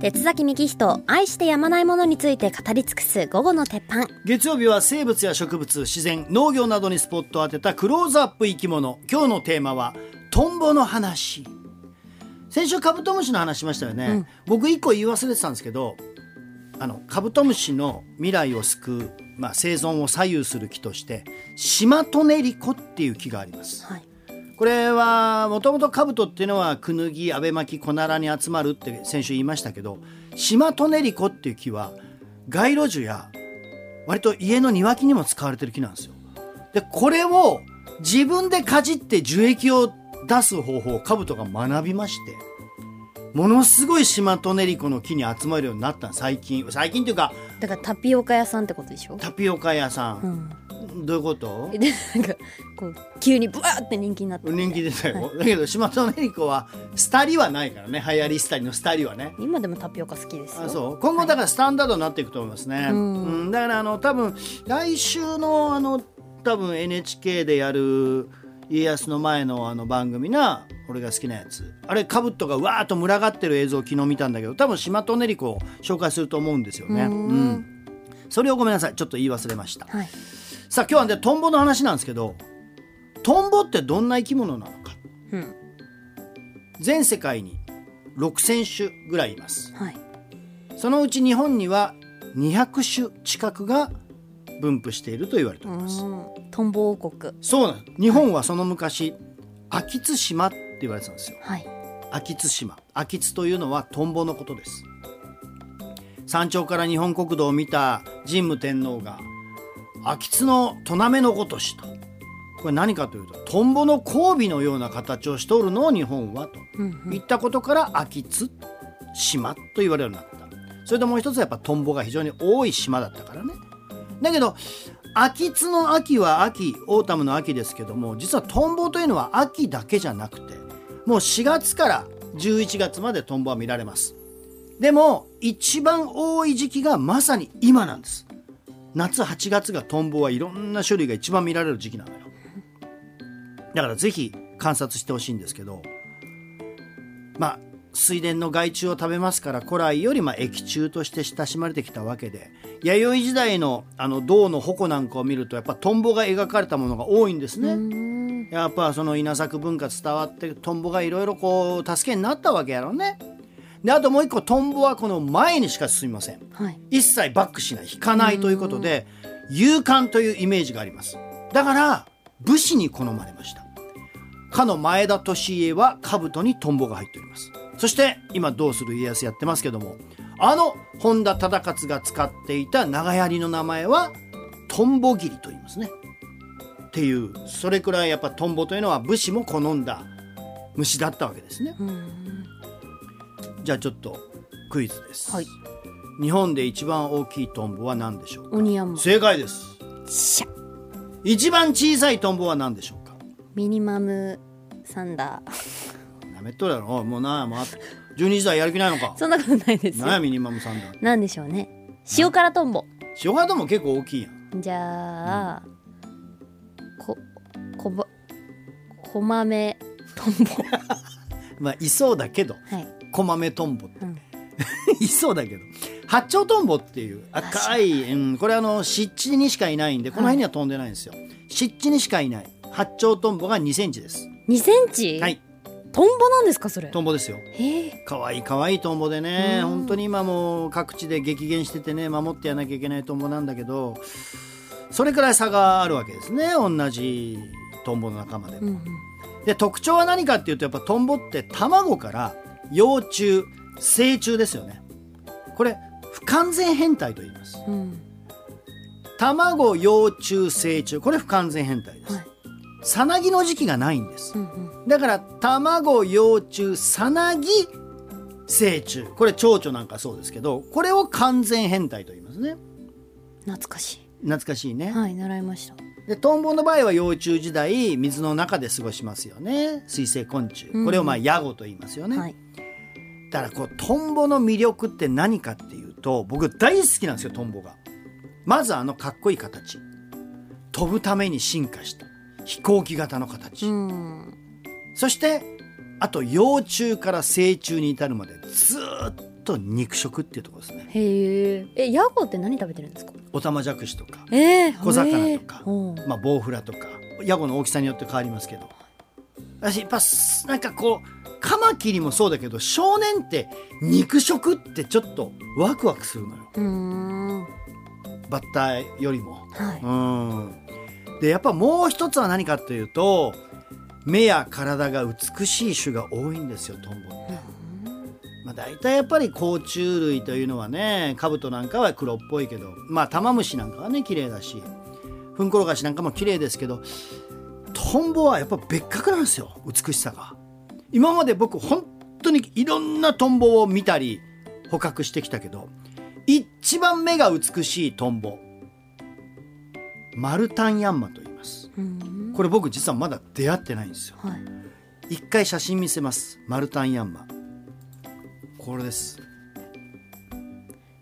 鉄崎幹人愛してやまないものについて語り尽くす午後の鉄板。月曜日は生物や植物自然農業などにスポットを当てたクローズアップ生き物。今日のテーマはトンボの話。先週カブトムシの話しましたよね、うん。僕一個言い忘れてたんですけどあのカブトムシの未来を救う、まあ、生存を左右する木としてシマトネリコっていう木があります。はいこれはもともとカブトっていうのはクヌギアベマキコナラに集まるって先週言いましたけどシマトネリコっていう木は街路樹や割と家の庭木にも使われてる木なんですよ。でこれを自分でかじって樹液を出す方法をカブトが学びましてものすごいシマトネリコの木に集まるようになった最近最近っていうかだからタピオカ屋さんってことでしょタピオカ屋さ、うんどういうこと？でなんかこう急にブワーって人気になった人気でしたよ、だけどシマトネリコはスタリはないからね。流行りスタリのスタリはね。今でもタピオカ好きですよ。あそう。今後だからスタンダードになっていくと思いますね、うん。うん。だからあの多分来週のあの多分 NHK でやる家康の前のあの番組な俺が好きなやつ。あれカブトがわーっと群がってる映像を昨日見たんだけど多分シマトネリコを紹介すると思うんですよね。うん。うん。それをごめんなさい。ちょっと言い忘れました。はいさあ今日はねトンボの話なんですけどトンボってどんな生き物なのかうん全世界に6,000種ぐらいいますはいそのうち日本には200種近くが分布していると言われております。うんトンボ王国そうなん日本はその昔秋津島って言われてたんですよ。はい秋津島。秋津というのはトンボのことです。山頂から日本国土を見た神武天皇が秋津のトナメのごとしと。これ何かというとトンボの交尾のような形をしておるのを日本はと。うんうん。いったことから秋津島と言われるようになった。それともう一つはやっぱトンボが非常に多い島だったからね。だけど秋津の秋は秋 autumn の秋ですけども実はトンボというのは秋だけじゃなくてもう4月から11月までトンボは見られます。でも一番多い時期がまさに今なんです夏8月がトンボはいろんな種類が一番見られる時期なのよだからぜひ観察してほしいんですけどまあ水田の害虫を食べますから古来よりまあ益虫として親しまれてきたわけで弥生時代のあの銅の矛なんかを見るとやっぱトンボが描かれたものが多いんですね。うんやっぱその稲作文化伝わってトンボがいろいろこう助けになったわけやろね。であともう一個トンボはこの前にしか進みません。はい。一切バックしない引かないということで勇敢というイメージがあります。だから武士に好まれました。かの前田利家は兜にトンボが入っております。そして今どうする家康やってますけどもあの本田忠勝が使っていた長槍の名前はトンボ切りと言いますね。っていうそれくらいやっぱトンボというのは武士も好んだ虫だったわけですね。うんじゃあちょっとクイズです、はい。日本で一番大きいトンボは何でしょうか？オニヤンマ正解です。シャ。一番小さいトンボは何でしょうか？ミニマムサンダー。やめっとるやろ。おいもうなあもうあ12時台やる気ないのか？そんなことないですよ。なんやミニマムさんだなんでしょうね。塩辛トンボ。塩辛も結構大きいやん。じゃあ、ここばこまめトンボ。まあいそうだけど。はい、コマメトンボって。うん、いそうだけど。八丁トンボっていう赤い、うん、これあの湿地にしかいないんでこの辺には飛んでないんですよ、湿地にしかいない。八丁トンボが2センチです。2センチ、はい。トンボなんですかそれ？トンボですよ。かわいいかわいいトンボでねうん。本当に今もう各地で激減しててね守ってやらなきゃいけないトンボなんだけどそれくらい差があるわけですね同じトンボの仲間でも。うんうん。で特徴は何かっていうとやっぱトンボって卵から幼虫成虫ですよね。これ不完全変態と言います。うん卵幼虫成虫。これ不完全変態です、はい。さなぎの時期がないんです。うんうん。だから卵幼虫さなぎ成虫。これ蝶々なんかそうですけどこれを完全変態と言いますね。懐かし懐かしいね、いはい習いました。でトンボの場合は幼虫時代水の中で過ごしますよね。水生昆虫。うん。これをまあヤゴと言いますよね、はいだからこうトンボの魅力って何かっていうと僕大好きなんですよトンボが。まずあのかっこいい形。飛ぶために進化した。飛行機型の形、うん。そしてあと幼虫から成虫に至るまでずーっと肉食っていうところですね。へええヤゴって何食べてるんですか？オタマジャクシとか、えー、小魚とかまあ、ボウフラとかヤゴの大きさによって変わりますけど私やっぱすなんかこうカマキリもそうだけど少年って肉食ってちょっとワクワクするのよ。うーん。バッタよりも。はい。うん、でやっぱもう一つは何かというと目や体が美しい種が多いんですよトンボって。まあ、大体やっぱり甲虫類というのはねカブトなんかは黒っぽいけどまあタマムシなんかはね綺麗だしフンコロガシなんかも綺麗ですけどトンボはやっぱ別格なんですよ美しさが。今まで僕本当にいろんなトンボを見たり捕獲してきたけど一番目が美しいトンボマルタンヤンマと言います。うん。これ僕実はまだ出会ってないんですよ。はい。一回写真見せますマルタンヤンマ。これです。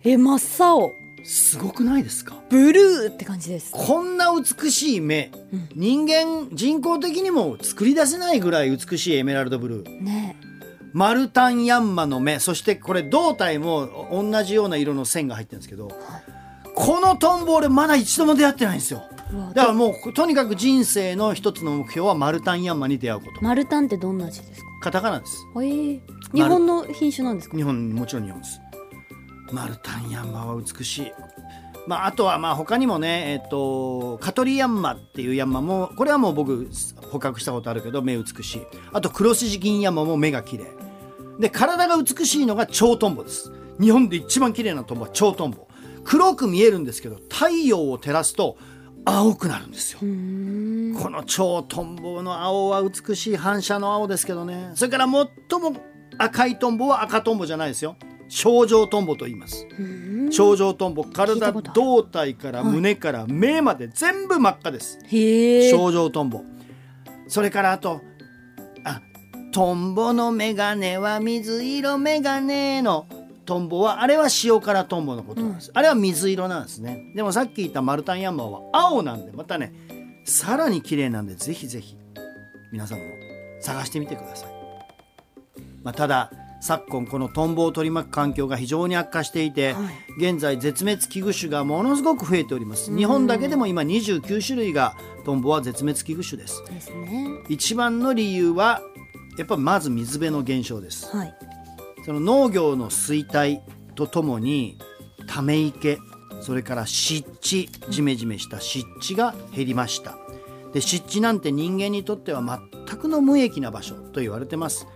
え真っ青すごくないですか？ブルーって感じです。こんな美しい目、うん。人間人工的にも作り出せないぐらい美しいエメラルドブルー。ね。マルタンヤンマの目。そしてこれ胴体も同じような色の線が入ってるんですけど、このトンボ俺まだ一度も出会ってないんですよ。だからもうとにかく人生の一つの目標はマルタンヤンマに出会うこと。マルタンってどんな味ですか？カタカナです。え。ー、日本の品種なんですか？日本もちろん日本ですマルタンヤンマは美しい。まあ、あとはまあ他にもね、えっと、カトリヤンマっていうヤンマもこれはもう僕捕獲したことあるけど目美しい。あとクロシジギンヤンマも目が綺麗。で体が美しいのがチョウトンボです。日本で一番綺麗なトンボはチョウトンボ。黒く見えるんですけど太陽を照らすと青くなるんですよ。この超トンボの青は美しい反射の青ですけどねそれから最も赤いトンボは赤トンボじゃないですよ症状トンボと言います。うん。症状トンボ体胴体から胸から目まで全部真っ赤です。症状トンボそれからあとあトンボのメガネは水色メガネのトンボはあれは塩辛トンボのことなんです、あれは水色なんですね。でもさっき言ったマルタンヤンマーは青なんでまたねさらに綺麗なんでぜひぜひ皆さんも探してみてください、まあ、ただ昨今このトンボを取り巻く環境が非常に悪化していて、はい。現在絶滅危惧種がものすごく増えております。日本だけでも今29種類がトンボは絶滅危惧種です。ですね。一番の理由はやっぱまず水辺の減少です。はい。その農業の衰退とともにため池それから湿地ジメジメした湿地が減りました。で湿地なんて人間にとっては全くの無益な場所と言われてます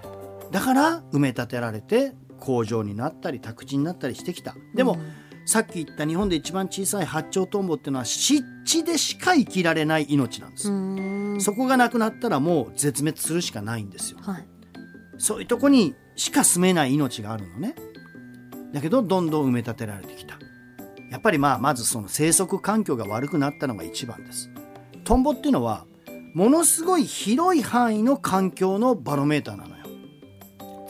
だから埋め立てられて工場になったり宅地になったりしてきたでも、さっき言った日本で一番小さい八丁トンボっていうのは湿地でしか生きられない命なんです、そこがなくなったらもう絶滅するしかないんですよはいそういうとこにしか住めない命があるのね。だけどどんどん埋め立てられてきた。やっぱりまあまずその生息環境が悪くなったのが一番です。トンボっていうのはものすごい広い範囲の環境のバロメーターなのよ。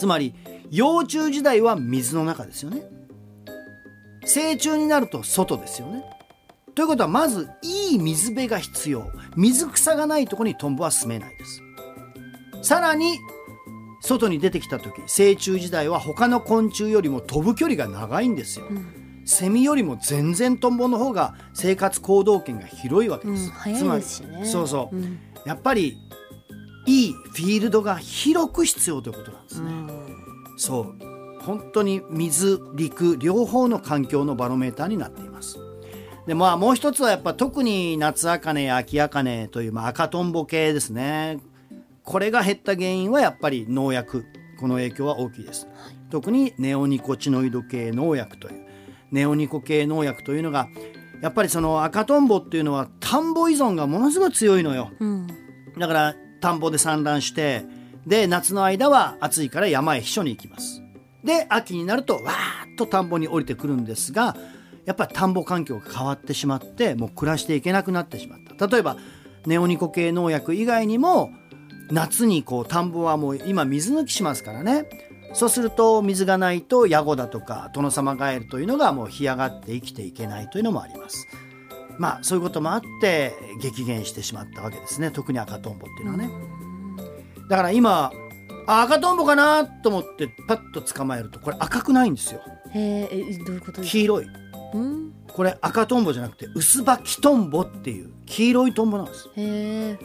つまり幼虫時代は水の中ですよね。成虫になると外ですよね。ということはまずいい水辺が必要。水草がないところにトンボは住めないです。さらに外に出てきた時成虫時代は他の昆虫よりも飛ぶ距離が長いんですよ、セミよりも全然トンボの方が生活行動圏が広いわけうんです、早いですしねそうそう、んやっぱりいいフィールドが広く必要ということなんですね、そう。本当に水陸両方の環境のバロメーターになっています。でまあもう一つはやっぱ特に夏茜や秋茜という、まあ、赤トンボ系ですね。これが減った原因はやっぱり農薬。この影響は大きいです、特にネオニコチノイド系農薬という。ネオニコ系農薬というのがやっぱりその赤トンボっていうのは田んぼ依存がものすごい強いのよ。うん。だから田んぼで産卵してで夏の間は暑いから山へ避暑に行きます。で秋になるとわーっと田んぼに降りてくるんですがやっぱり田んぼ環境が変わってしまってもう暮らしていけなくなってしまった。例えばネオニコ系農薬以外にも夏にこう田んぼはもう今水抜きしますからね。そうすると水がないとヤゴだとかトノサマガエルというのがもう干上がって生きていけないというのもあります。まあそういうこともあって激減してしまったわけですね。特に赤トンボっていうのはね。だから今あ赤トンボかなと思ってパッと捕まえるとこれ赤くないんですよ。へええどういうことですか？黄色い。うん？これ赤トンボじゃなくて薄葉きトンボっていう黄色いトンボなんです。へえ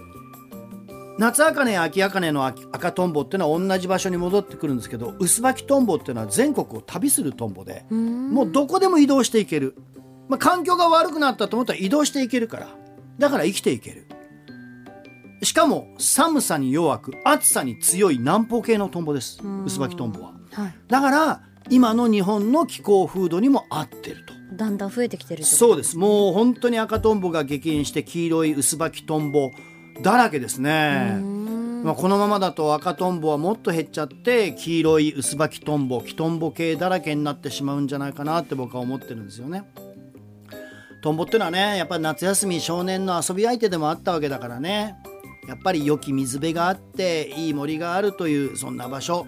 夏茜や秋茜の赤赤トンボっていうのは同じ場所に戻ってくるんですけど薄葉きトンボっていうのは全国を旅するトンボでうん。もうどこでも移動していける、まあ、環境が悪くなったと思ったら移動していけるから。だから生きていける。しかも寒さに弱く暑さに強い南方系のトンボです。うん。薄葉きトンボは。はい。だから今の日本の気候風土にも合ってると。だんだん増えてきてるってそうです。もう本当に赤トンボが激減して黄色い薄葉きトンボだらけですね、うん。まあ、このままだと赤トンボはもっと減っちゃって黄色い薄葉きトンボきトンボ系だらけになってしまうんじゃないかなって僕は思ってるんですよね。トンボってのはねやっぱり夏休み少年の遊び相手でもあったわけだからね。やっぱり良き水辺があっていい森があるというそんな場所。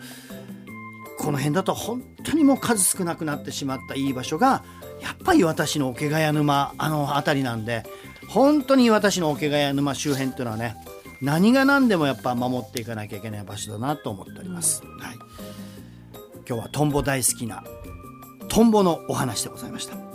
この辺だと本当にもう数少なくなってしまったいい場所がやっぱり私の桶ヶ谷沼あの辺りなんで。本当に私の桶ヶ谷沼周辺っていうのはね何が何でもやっぱ守っていかなきゃいけない場所だなと思っております、はい、今日はトンボ大好きなトンボのお話でございました。